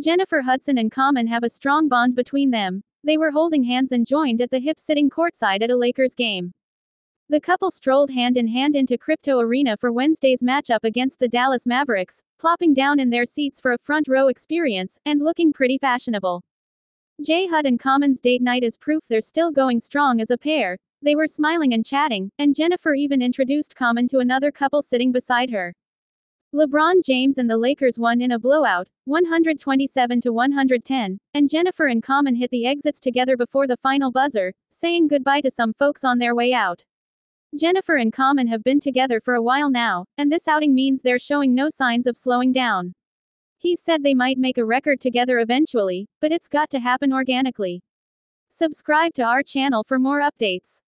Jennifer Hudson and Common have a strong bond between them. They were holding hands and joined at the hip sitting courtside at a Lakers game. The couple strolled hand in hand into Crypto Arena for Wednesday's matchup against the Dallas Mavericks, plopping down in their seats for a front row experience, and looking pretty fashionable. J Hud and Common's date night is proof they're still going strong as a pair. They were smiling and chatting, and Jennifer even introduced Common to another couple sitting beside her. LeBron James and the Lakers won in a blowout, 127 to 110, and Jennifer and Common hit the exits together before the final buzzer, saying goodbye to some folks on their way out. Jennifer and Common have been together for a while now, and this outing means they're showing no signs of slowing down. He said they might make a record together eventually, but it's got to happen organically. Subscribe to our channel for more updates.